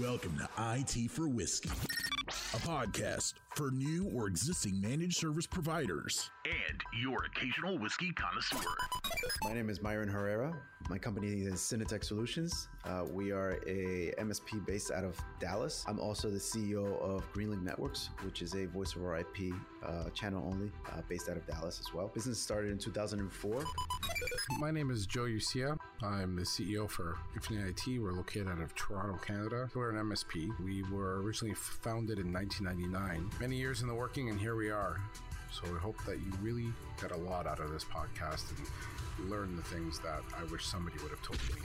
Welcome to IT for Whiskey, a podcast for new or existing managed service providers and your occasional whiskey connoisseur. My name is Myron Herrera. My company is Synetek Solutions. Uh, we are a MSP based out of Dallas. I'm also the CEO of Greenlink Networks, which is a voice over IP uh, channel only uh, based out of Dallas as well. Business started in 2004. My name is Joe Ucia. I'm the CEO for Infinite IT. We're located out of Toronto, Canada. We're an MSP. We were originally founded in 1999. Many years in the working, and here we are. So I hope that you really get a lot out of this podcast and learn the things that I wish somebody would have told me.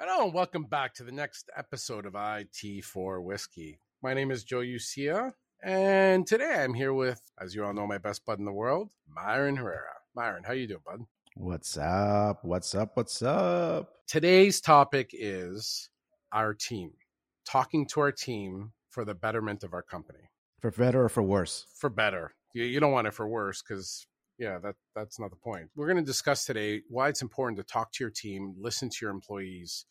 Hello, and welcome back to the next episode of IT for Whiskey. My name is Joe Ucia, and today I'm here with, as you all know, my best bud in the world, Myron Herrera. Myron, how you doing, bud? What's up? What's up? What's up? Today's topic is our team, talking to our team for the betterment of our company. For better or for worse? For better. You, you don't want it for worse because yeah, that that's not the point. We're going to discuss today why it's important to talk to your team, listen to your employees,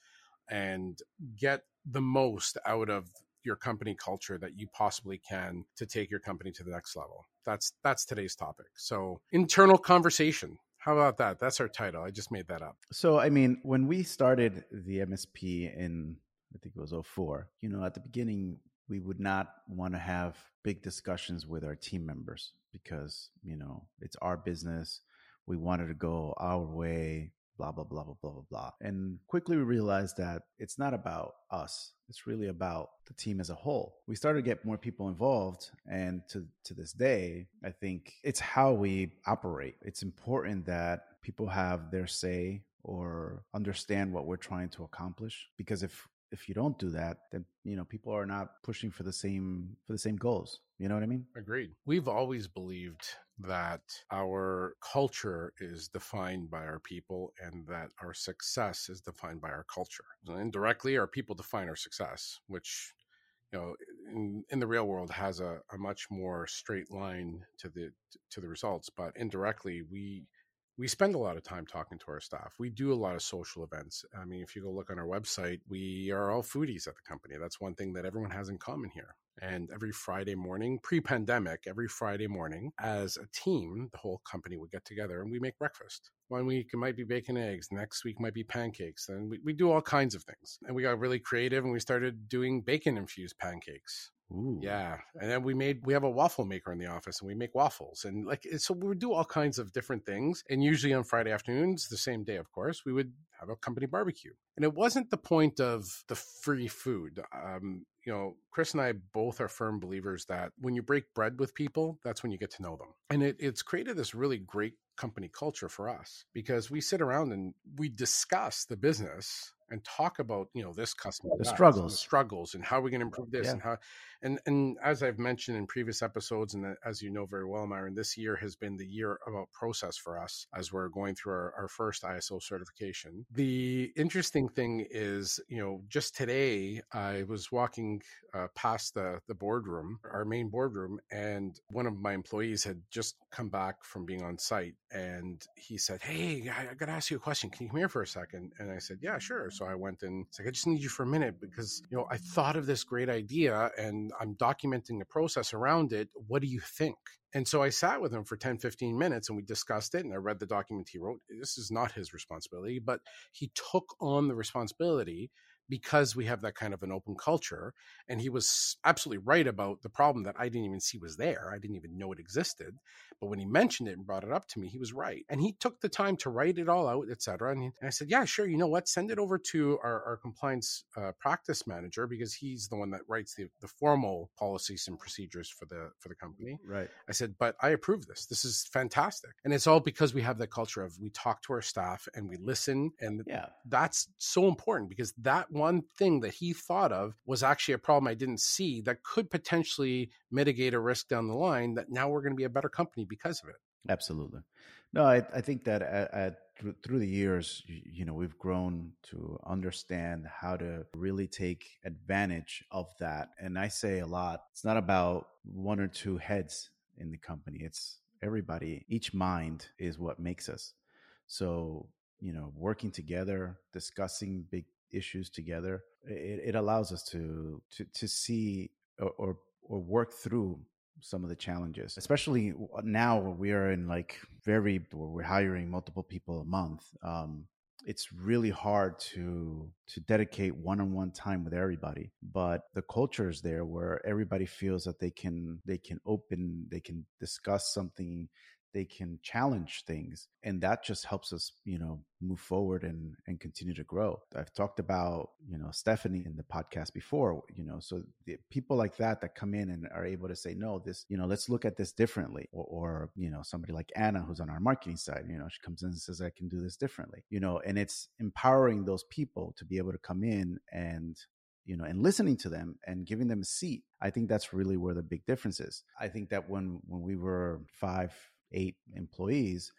and get the most out of your company culture that you possibly can to take your company to the next level. That's that's today's topic. So, internal conversation. How about that? That's our title. I just made that up. So, I mean, when we started the MSP in I think it was 04, you know, at the beginning we would not want to have big discussions with our team members because, you know, it's our business. We wanted to go our way, blah, blah, blah, blah, blah, blah, blah. And quickly we realized that it's not about us. It's really about the team as a whole. We started to get more people involved. And to, to this day, I think it's how we operate. It's important that people have their say or understand what we're trying to accomplish. Because if if you don't do that, then you know people are not pushing for the same for the same goals. You know what I mean? Agreed. We've always believed that our culture is defined by our people and that our success is defined by our culture. And indirectly, our people define our success, which you know in, in the real world has a, a much more straight line to the to the results but indirectly we we spend a lot of time talking to our staff. We do a lot of social events. I mean, if you go look on our website, we are all foodies at the company. That's one thing that everyone has in common here. And every Friday morning, pre pandemic, every Friday morning, as a team, the whole company would get together and we make breakfast. One week it might be bacon eggs, next week might be pancakes. And we, we do all kinds of things. And we got really creative and we started doing bacon infused pancakes. Ooh. Yeah, and then we made we have a waffle maker in the office, and we make waffles, and like so we would do all kinds of different things. And usually on Friday afternoons, the same day, of course, we would have a company barbecue. And it wasn't the point of the free food. Um, you know, Chris and I both are firm believers that when you break bread with people, that's when you get to know them. And it, it's created this really great company culture for us because we sit around and we discuss the business and talk about you know this customer the struggles the struggles. and how we're going to improve this yeah. and how and and as i've mentioned in previous episodes and as you know very well myron this year has been the year about process for us as we're going through our, our first iso certification. The interesting thing is you know just today i was walking uh, past the the boardroom our main boardroom and one of my employees had just come back from being on site and he said hey i, I gotta ask you a question. Can you come here for a second? And i said yeah sure so I went and it's like, I just need you for a minute because, you know, I thought of this great idea and I'm documenting the process around it. What do you think? And so I sat with him for 10, 15 minutes and we discussed it. And I read the document he wrote. This is not his responsibility, but he took on the responsibility because we have that kind of an open culture. And he was absolutely right about the problem that I didn't even see was there. I didn't even know it existed. But when he mentioned it and brought it up to me, he was right. And he took the time to write it all out, etc. And, and, I said, yeah, sure. You know what? Send it over to our, our compliance uh, practice manager because he's the one that writes the, the formal policies and procedures for the for the company. Right. I said, but I approve this. This is fantastic. And it's all because we have that culture of we talk to our staff and we listen. And yeah. that's so important because that one thing that he thought of was actually a problem I didn't see that could potentially mitigate a risk down the line that now we're going to be a better company because of it. Absolutely. No, I, I think that at, at, through the years, you know, we've grown to understand how to really take advantage of that. And I say a lot, it's not about one or two heads in the company. It's everybody. Each mind is what makes us. So, you know, working together, discussing big issues together, it, it allows us to to to see or, or or work through some of the challenges especially now we are in like very we're hiring multiple people a month um, it's really hard to to dedicate one-on-one time with everybody but the culture is there where everybody feels that they can they can open they can discuss something they can challenge things and that just helps us you know move forward and and continue to grow. I've talked about you know stephanie in the podcast before you know so the people like that that come in and are able to say no this you know let's look at this differently or, or you know somebody like anna who's on our marketing side you know she comes in and says i can do this differently you know and it's empowering those people to be able to come in and you know and listening to them and giving them a seat. I think that's really where the big difference is. I think that when when we were five eight employees,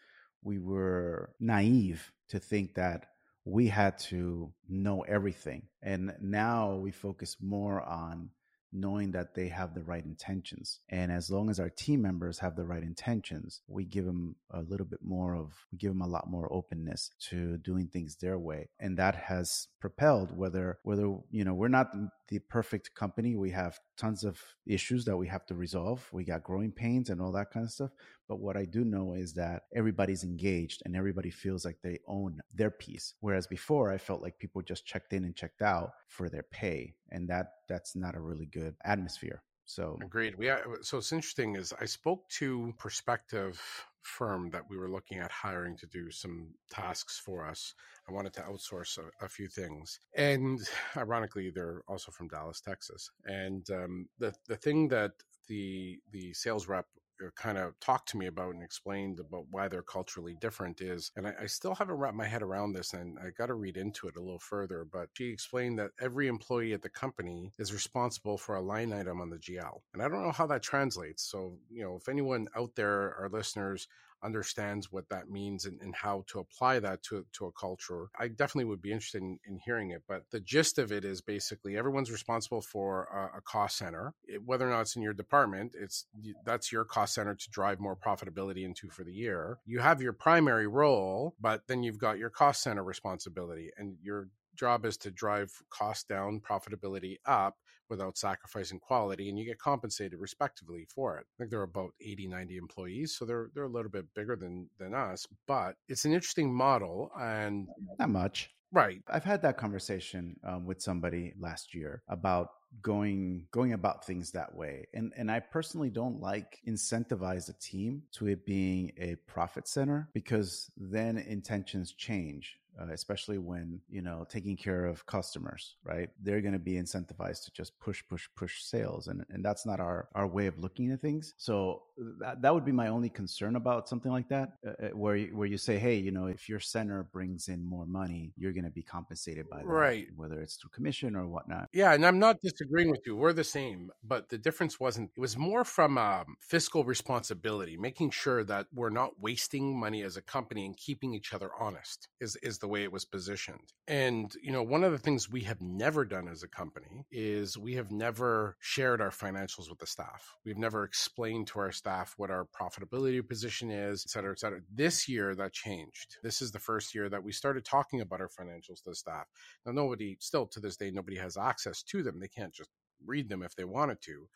we were naive to think that we had to know everything. And now we focus more on knowing that they have the right intentions. And as long as our team members have the right intentions, we give them a little bit more of, we give them a lot more openness to doing things their way. And that has propelled whether, whether, you know, we're not the perfect company. We have tons of issues that we have to resolve. We got growing pains and all that kind of stuff. But what I do know is that everybody's engaged and everybody feels like they own their piece. Whereas before I felt like people just checked in and checked out for their pay. And that that's not a really good atmosphere. So agreed. We so it's interesting is I spoke to prospective firm that we were looking at hiring to do some tasks for us. I wanted to outsource a, a few things, and ironically, they're also from Dallas, Texas. And um, the the thing that the the sales rep uh, kind of talked to me about and explained about why they're culturally different is, and I, I still haven't wrapped my head around this, and I got to read into it a little further. But she explained that every employee at the company is responsible for a line item on the GL, and I don't know how that translates. So, you know, if anyone out there, our listeners, understands what that means and, and, how to apply that to, to a culture, I definitely would be interested in, in hearing it. But the gist of it is basically everyone's responsible for a, a cost center, it, whether or not it's in your department. It's that's your cost center to drive more profitability into for the year. You have your primary role, but then you've got your cost center responsibility, and your job is to drive cost down, profitability up without sacrificing quality, and you get compensated respectively for it. I think there are about 80, 90 employees, so they're they're a little bit bigger than than us, but it's an interesting model and not much. Right. I've had that conversation um, with somebody last year about going going about things that way and and i personally don't like incentivize a team to it being a profit center because then intentions change uh, especially when you know taking care of customers right? They're going to be incentivized to just push push push sales and and that's not our our way of looking at things. So that, that would be my only concern about something like that uh, uh where you, where you say hey you know if your center brings in more money you're going to be compensated by that right. whether it's through commission or whatnot. Yeah and i'm not disagreeing with you. We're the same but the difference wasn't it was more from um, fiscal responsibility making sure that we're not wasting money as a company and keeping each other honest is is the way it was positioned. And, you know, one of the things we have never done as a company is we have never shared our financials with the staff. We've never explained to our staff what our profitability position is, et cetera, et cetera. This year that changed. This is the first year that we started talking about our financials to the staff. Now, nobody, still to this day, nobody has access to them. They can't just read them if they wanted to.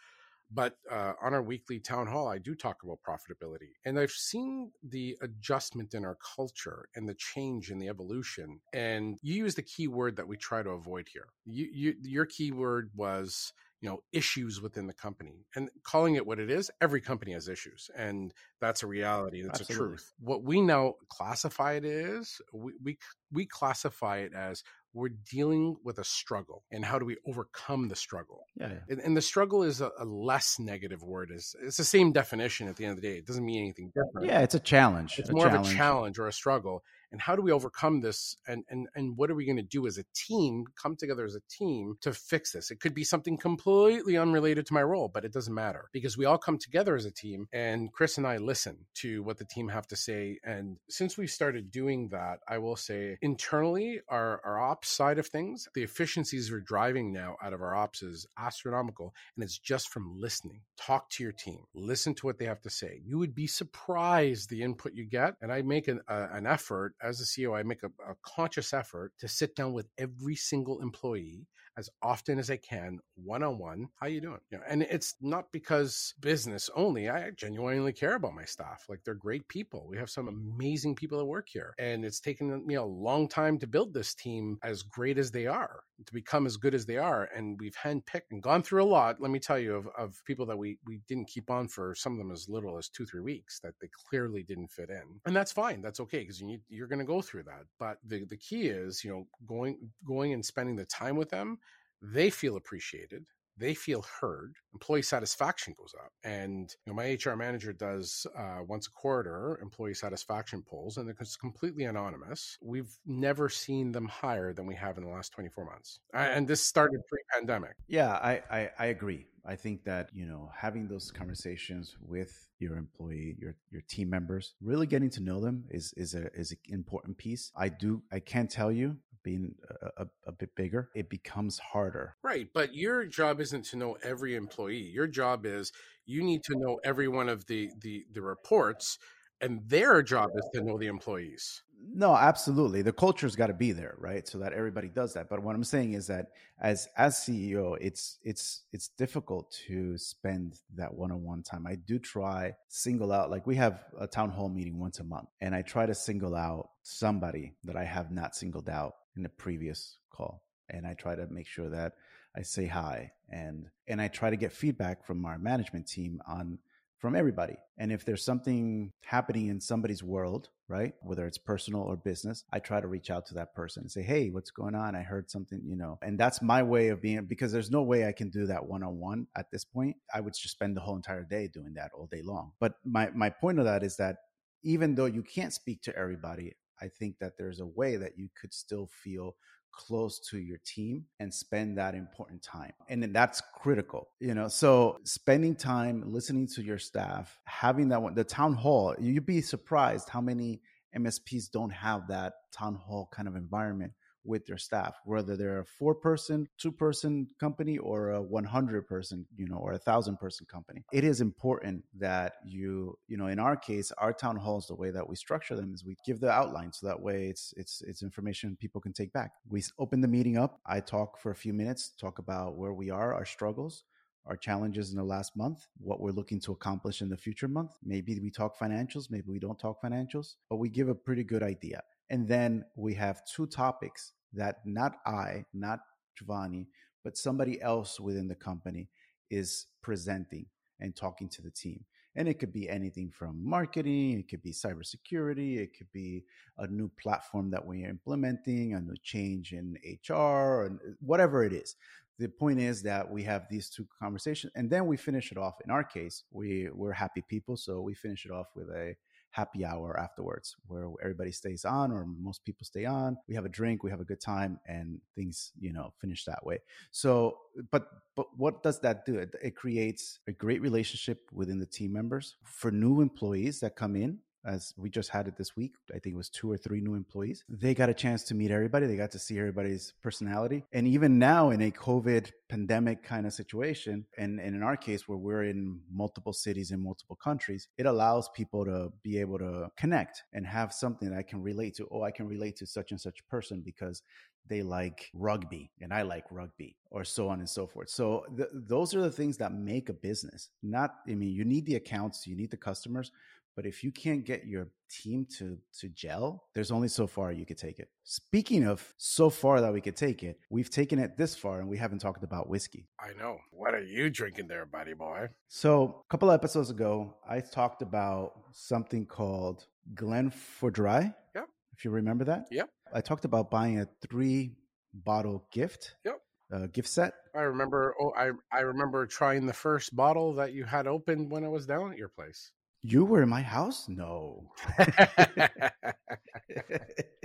But uh, on our weekly town hall, I do talk about profitability. And I've seen the adjustment in our culture and the change in the evolution. And you use the key word that we try to avoid here. You, you, your keyword was you know issues within the company and calling it what it is every company has issues and that's a reality that's Absolutely. a truth what we now classify it is we, we we classify it as we're dealing with a struggle and how do we overcome the struggle yeah, yeah. And, and, the struggle is a, a, less negative word is it's the same definition at the end of the day it doesn't mean anything different yeah it's a challenge it's a more challenge. of a challenge or a struggle and how do we overcome this and and and what are we going to do as a team come together as a team to fix this? It could be something completely unrelated to my role but it doesn't matter because we all come together as a team and chris and i listen to what the team have to say and since we started doing that i will say internally our our ops side of things the efficiencies we're driving now out of our ops is astronomical and it's just from listening. Talk to your team. Listen to what they have to say. You would be surprised the input you get and i make an, uh, an effort as a CEO, I make a, a conscious effort to sit down with every single employee as often as I can, one on one. How you doing? You know, and it's not because business only. I genuinely care about my staff. Like they're great people. We have some amazing people that work here, and it's taken me a long time to build this team as great as they are to become as good as they are. And we've handpicked and gone through a lot. Let me tell you of, of people that we we didn't keep on for some of them as little as two three weeks that they clearly didn't fit in, and that's fine. That's okay because you need you're going to go through that. But the the key is you know going going and spending the time with them they feel appreciated they feel heard employee satisfaction goes up and you know, my hr manager does uh, once a quarter employee satisfaction polls and it's completely anonymous. We've never seen them higher than we have in the last 24 months and this started pre-pandemic. Yeah i i, I agree. I think that, you know, having those conversations with your employee, your your team members, really getting to know them is is a is an important piece. I do I can tell you being a, a, a, bit bigger, it becomes harder. Right. But your job isn't to know every employee. Your job is you need to know every one of the the, the reports and their job is to know the employees. No, absolutely. The culture's got to be there, right? So that everybody does that. But what I'm saying is that as as CEO, it's it's it's difficult to spend that one-on-one time. I do try single out like we have a town hall meeting once a month and I try to single out somebody that I have not singled out in the previous call. And I try to make sure that I say hi and and I try to get feedback from our management team on from everybody. And if there's something happening in somebody's world, right, whether it's personal or business, I try to reach out to that person and say, hey, what's going on? I heard something, you know. And that's my way of being, because there's no way I can do that one on one at this point. I would just spend the whole entire day doing that all day long. But my, my point of that is that even though you can't speak to everybody, I think that there's a way that you could still feel close to your team and spend that important time. And that's critical, you know. So spending time listening to your staff, having that one, the town hall, you'd be surprised how many MSPs don't have that town hall kind of environment with their staff, whether they're a four person, two person company or a 100 person, you know, or a thousand person company. It is important that you, you know, in our case, our town halls, the way that we structure them is we give the outline. So that way it's, it's, it's information people can take back. We open the meeting up. I talk for a few minutes, talk about where we are, our struggles, our challenges in the last month, what we're looking to accomplish in the future month. Maybe we talk financials, maybe we don't talk financials, but we give a pretty good idea. And then we have two topics that not I, not Giovanni, but somebody else within the company is presenting and talking to the team. And it could be anything from marketing, it could be cybersecurity, it could be a new platform that we're implementing, a new change in HR, and uh, whatever it is. The point is that we have these two conversations, and then we finish it off. In our case, we we're happy people, so we finish it off with a happy hour afterwards where everybody stays on or most people stay on. We have a drink we have a good time and things you know finish that way. So but but what does that do? It, it creates a great relationship within the team members. For new employees that come in as we just had it this week. I think it was two or three new employees. They got a chance to meet everybody. They got to see everybody's personality. And even now in a COVID pandemic kind of situation, and, and in our case where we're in multiple cities in multiple countries, it allows people to be able to connect and have something that I can relate to. Oh, I can relate to such and such person because they like rugby and I like rugby or so on and so forth. So th- those are the things that make a business. Not, I mean, you need the accounts, you need the customers, but if you can't get your team to to gel, there's only so far you could take it. Speaking of so far that we could take it, we've taken it this far and we haven't talked about whiskey. I know. What are you drinking there, buddy boy? So a couple episodes ago, I talked about something called Glenfiddich. Yep. If you remember that. Yep. I talked about buying a three bottle gift. Yep. Uh, gift set. I remember. Oh, I I remember trying the first bottle that you had opened when I was down at your place. You were in my house? No.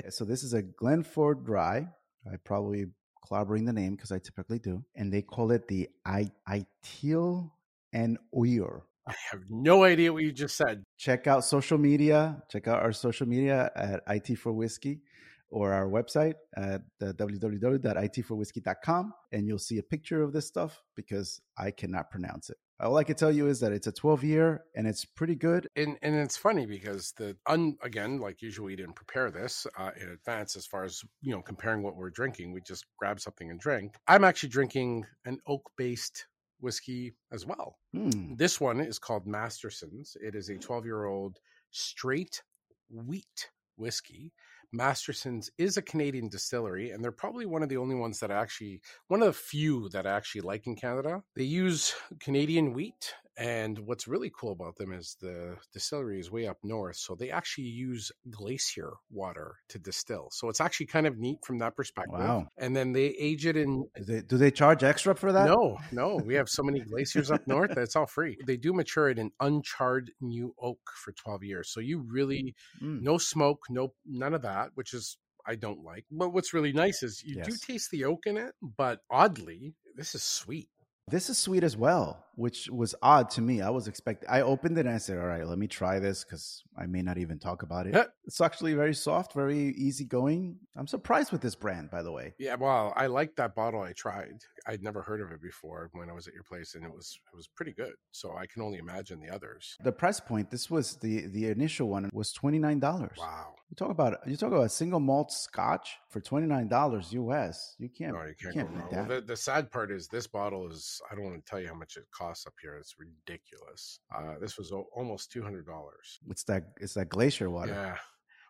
so this is a Glenford Dry. I probably clobbering the name because I typically do, and they call it the I Itil and Oyer. I have no idea what you just said. Check out social media. Check out our social media at IT for Whiskey or our website at www.itforwhiskey.com and you'll see a picture of this stuff because I cannot pronounce it. All I can tell you is that it's a 12 year and it's pretty good. And and it's funny because the un again, like usually we didn't prepare this uh, in advance as far as you know comparing what we're drinking. We just grab something and drink. I'm actually drinking an oak based whiskey as well. Hmm. This one is called Masterson's. It is a 12 year old straight wheat whiskey. Masterson's is a Canadian distillery, and they're probably one of the only ones that I actually, one of the few that I actually like in Canada. They use Canadian wheat and what's really cool about them is the distillery is way up north. So they actually use glacier water to distill. So it's actually kind of neat from that perspective. Wow. And then they age it in. Do they, do they charge extra for that? No, no. We have so many glaciers up north that it's all free. They do mature it in uncharred new oak for 12 years. So you really, Mm. no smoke, no, none of that, which is. I don't like. But what's really nice is you do taste the oak in it, but oddly, this is sweet. This is sweet as well, which was odd to me. I was expecting. I opened it and I said, "All right, let me try this because I may not even talk about it." It's actually very soft, very easygoing. I'm surprised with this brand, by the way. Yeah, well, I liked that bottle I tried. I'd never heard of it before when I was at your place, and it was it was pretty good. So I can only imagine the others. The price point. This was the the initial one was twenty nine dollars. Wow, You talk about you talk about single malt Scotch for twenty nine dollars US. You can't. no, you can't, can't go beat wrong. Well, that. the, the sad part is this bottle is I don't want to tell you how much it costs up here. It's ridiculous. Uh, this was o- almost two hundred dollars. It's that it's that glacier water. Yeah.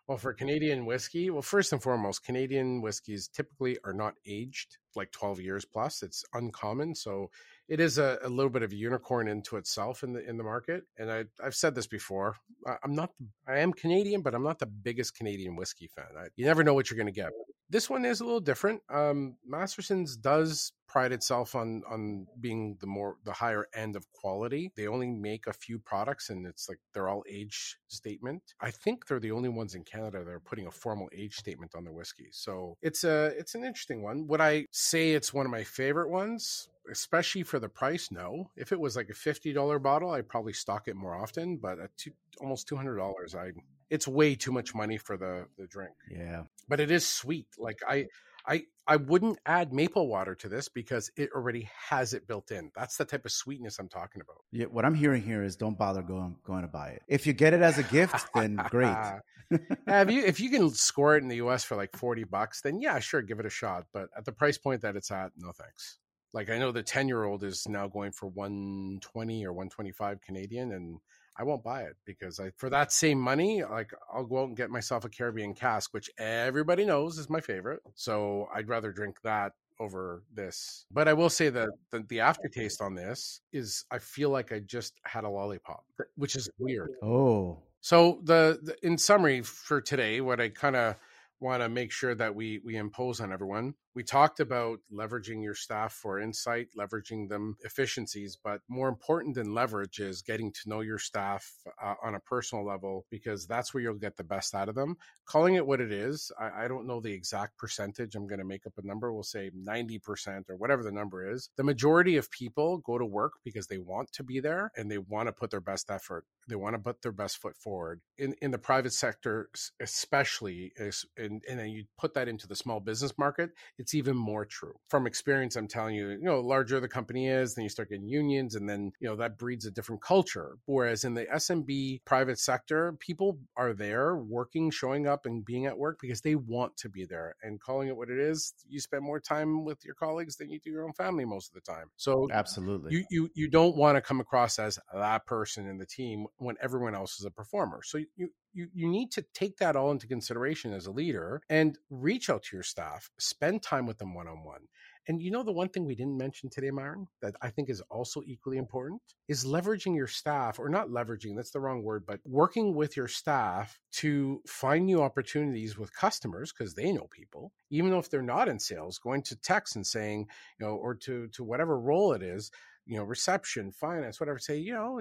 Well, for Canadian whiskey, well, first and foremost, Canadian whiskeys typically are not aged like 12 years plus. It's uncommon. So it is a, a little bit of a unicorn into itself in the in the market. And I, I've said this before. I, I'm not, I am Canadian, but I'm not the biggest Canadian whiskey fan. I, you never know what you're going to get. This one is a little different. Um, Masterson's does pride itself on on being the more the higher end of quality. They only make a few products, and it's like they're all age statement. I think they're the only ones in Canada that are putting a formal age statement on their whiskey. So it's a it's an interesting one. Would I say it's one of my favorite ones? Especially for the price, no. If it was like a fifty dollar bottle, I'd probably stock it more often. But at two, almost two hundred dollars, I it's way too much money for the the drink Yeah. but it is sweet. Like I, I, I wouldn't add maple water to this because it already has it built in. That's the type of sweetness I'm talking about. Yeah, what I'm hearing here is don't bother going going to buy it. If you get it as a gift, then great. Yeah, if you if you can score it in the US for like 40 bucks, then yeah, sure, give it a shot. But at the price point that it's at, no thanks. Like I know the 10 year old is now going for 120 or 125 Canadian, and I won't buy it because I for that same money, like I'll go out and get myself a Caribbean cask, which everybody knows is my favorite. So I'd rather drink that over this. But I will say that the, the aftertaste on this is I feel like I just had a lollipop, which is weird. oh, So the, the in summary for today, what I kind of want to make sure that we we impose on everyone. We talked about leveraging your staff for insight, leveraging them efficiencies, but more important than leverage is getting to know your staff uh, on a personal level because that's where you'll get the best out of them. Calling it what it is, I, I don't know the exact percentage. I'm going to make up a number. We'll say 90% or whatever the number is. The majority of people go to work because they want to be there and they want to put their best effort. They want to put their best foot forward. In in the private sector, especially, and, and then you put that into the small business market, it's even more true. From experience, I'm telling you, you know, larger the company is, then you start getting unions, and then you know that breeds a different culture. Whereas in the SMB private sector, people are there working, showing up, and being at work because they want to be there. And calling it what it is, you spend more time with your colleagues than you do your own family most of the time. So absolutely. you you you don't want to come across as that person in the team when everyone else is a performer. So you you you need to take that all into consideration as a leader and reach out to your staff, spend time with them one on one. And you know the one thing we didn't mention today, Myron, that I think is also equally important is leveraging your staff, or not leveraging, that's the wrong word, but working with your staff to find new opportunities with customers because they know people, even if they're not in sales, going to text and saying, you know, or to to whatever role it is, you know, reception, finance, whatever, say, you know,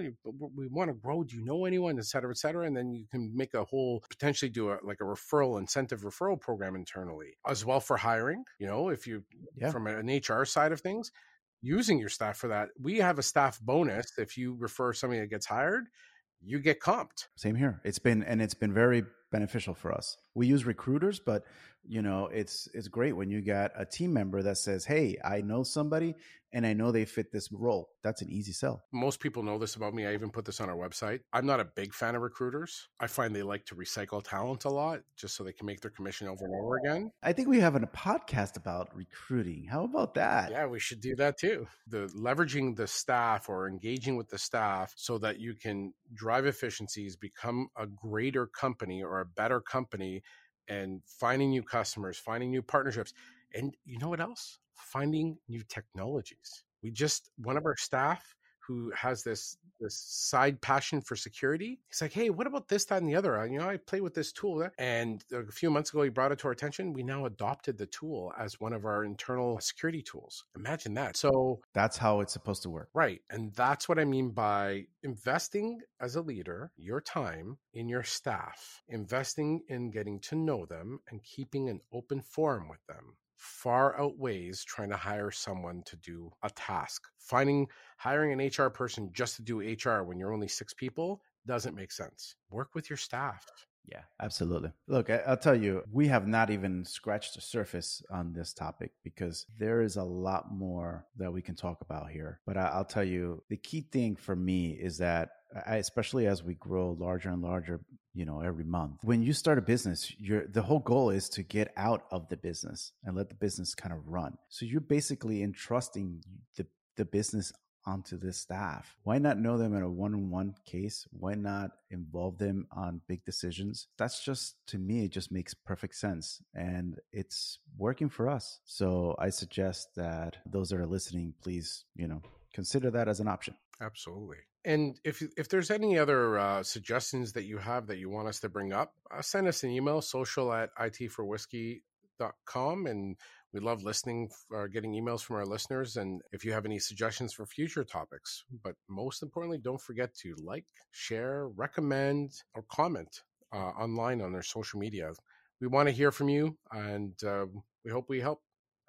we want to grow. Do you know anyone, et cetera, et cetera? And then you can make a whole, potentially do a, like a referral, incentive referral program internally as well for hiring. You know, if you, Yeah. from an HR side of things, using your staff for that. We have a staff bonus. If you refer somebody that gets hired, you get comped. Same here. It's been and it's been very beneficial for us. We use recruiters, but you know, it's it's great when you got a team member that says, "Hey, I know somebody and I know they fit this role." That's an easy sell. Most people know this about me. I even put this on our website. I'm not a big fan of recruiters. I find they like to recycle talent a lot just so they can make their commission over and over again. I think we have a podcast about recruiting. How about that? Yeah, we should do that too. The leveraging the staff or engaging with the staff so that you can drive efficiencies, become a greater company or a better company and finding new customers, finding new partnerships. And you know what else? Finding new technologies. We just, one of our staff who has this this side passion for security. He's like, hey, what about this, that, and the other? Uh, you know, I play with this tool. And a few months ago, he brought it to our attention. We now adopted the tool as one of our internal security tools. Imagine that. So that's how it's supposed to work. Right. And that's what I mean by investing as a leader your time in your staff, investing in getting to know them and keeping an open forum with them far outweighs trying to hire someone to do a task. Finding hiring an HR person just to do HR when you're only six people doesn't make sense. Work with your staff. Yeah, absolutely. Look, I, will tell you, we have not even scratched the surface on this topic because there is a lot more that we can talk about here. But I, will tell you, the key thing for me is that, especially as we grow larger and larger, you know, every month, when you start a business, you're the whole goal is to get out of the business and let the business kind of run. So you're basically entrusting the the business onto the staff. Why not know them in a one on one case? Why not involve them on big decisions? That's just, to me, it just makes perfect sense. And it's working for us. So I suggest that those that are listening, please, you know, consider that as an option. Absolutely. And if if there's any other uh, suggestions that you have that you want us to bring up, uh, send us an email, social at itforwhiskey.com, and we love listening or getting emails from our listeners. And if you have any suggestions for future topics, but most importantly, don't forget to like, share, recommend, or comment uh, online on our social media. We want to hear from you, and uh, we hope we help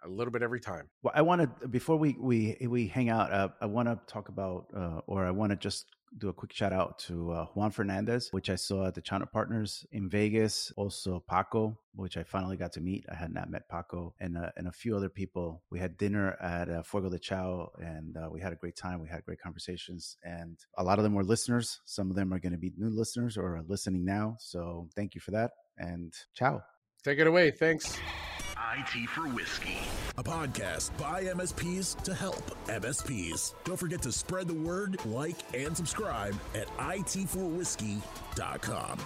a little bit every time. Well, I want to before we we we hang out. Uh, I want to talk about, uh, or I want to just do a quick shout out to uh, Juan Fernandez, which I saw at the Channel Partners in Vegas. Also Paco, which I finally got to meet. I had not met Paco and uh, and a few other people. We had dinner at uh, Fogo de Chão, and uh, we had a great time. We had great conversations, and a lot of them were listeners. Some of them are going to be new listeners or are listening now. So thank you for that, and ciao. Take it away. Thanks. IT for Whiskey, a podcast by MSPs to help MSPs. Don't forget to spread the word, like, and subscribe at itforwhiskey.com.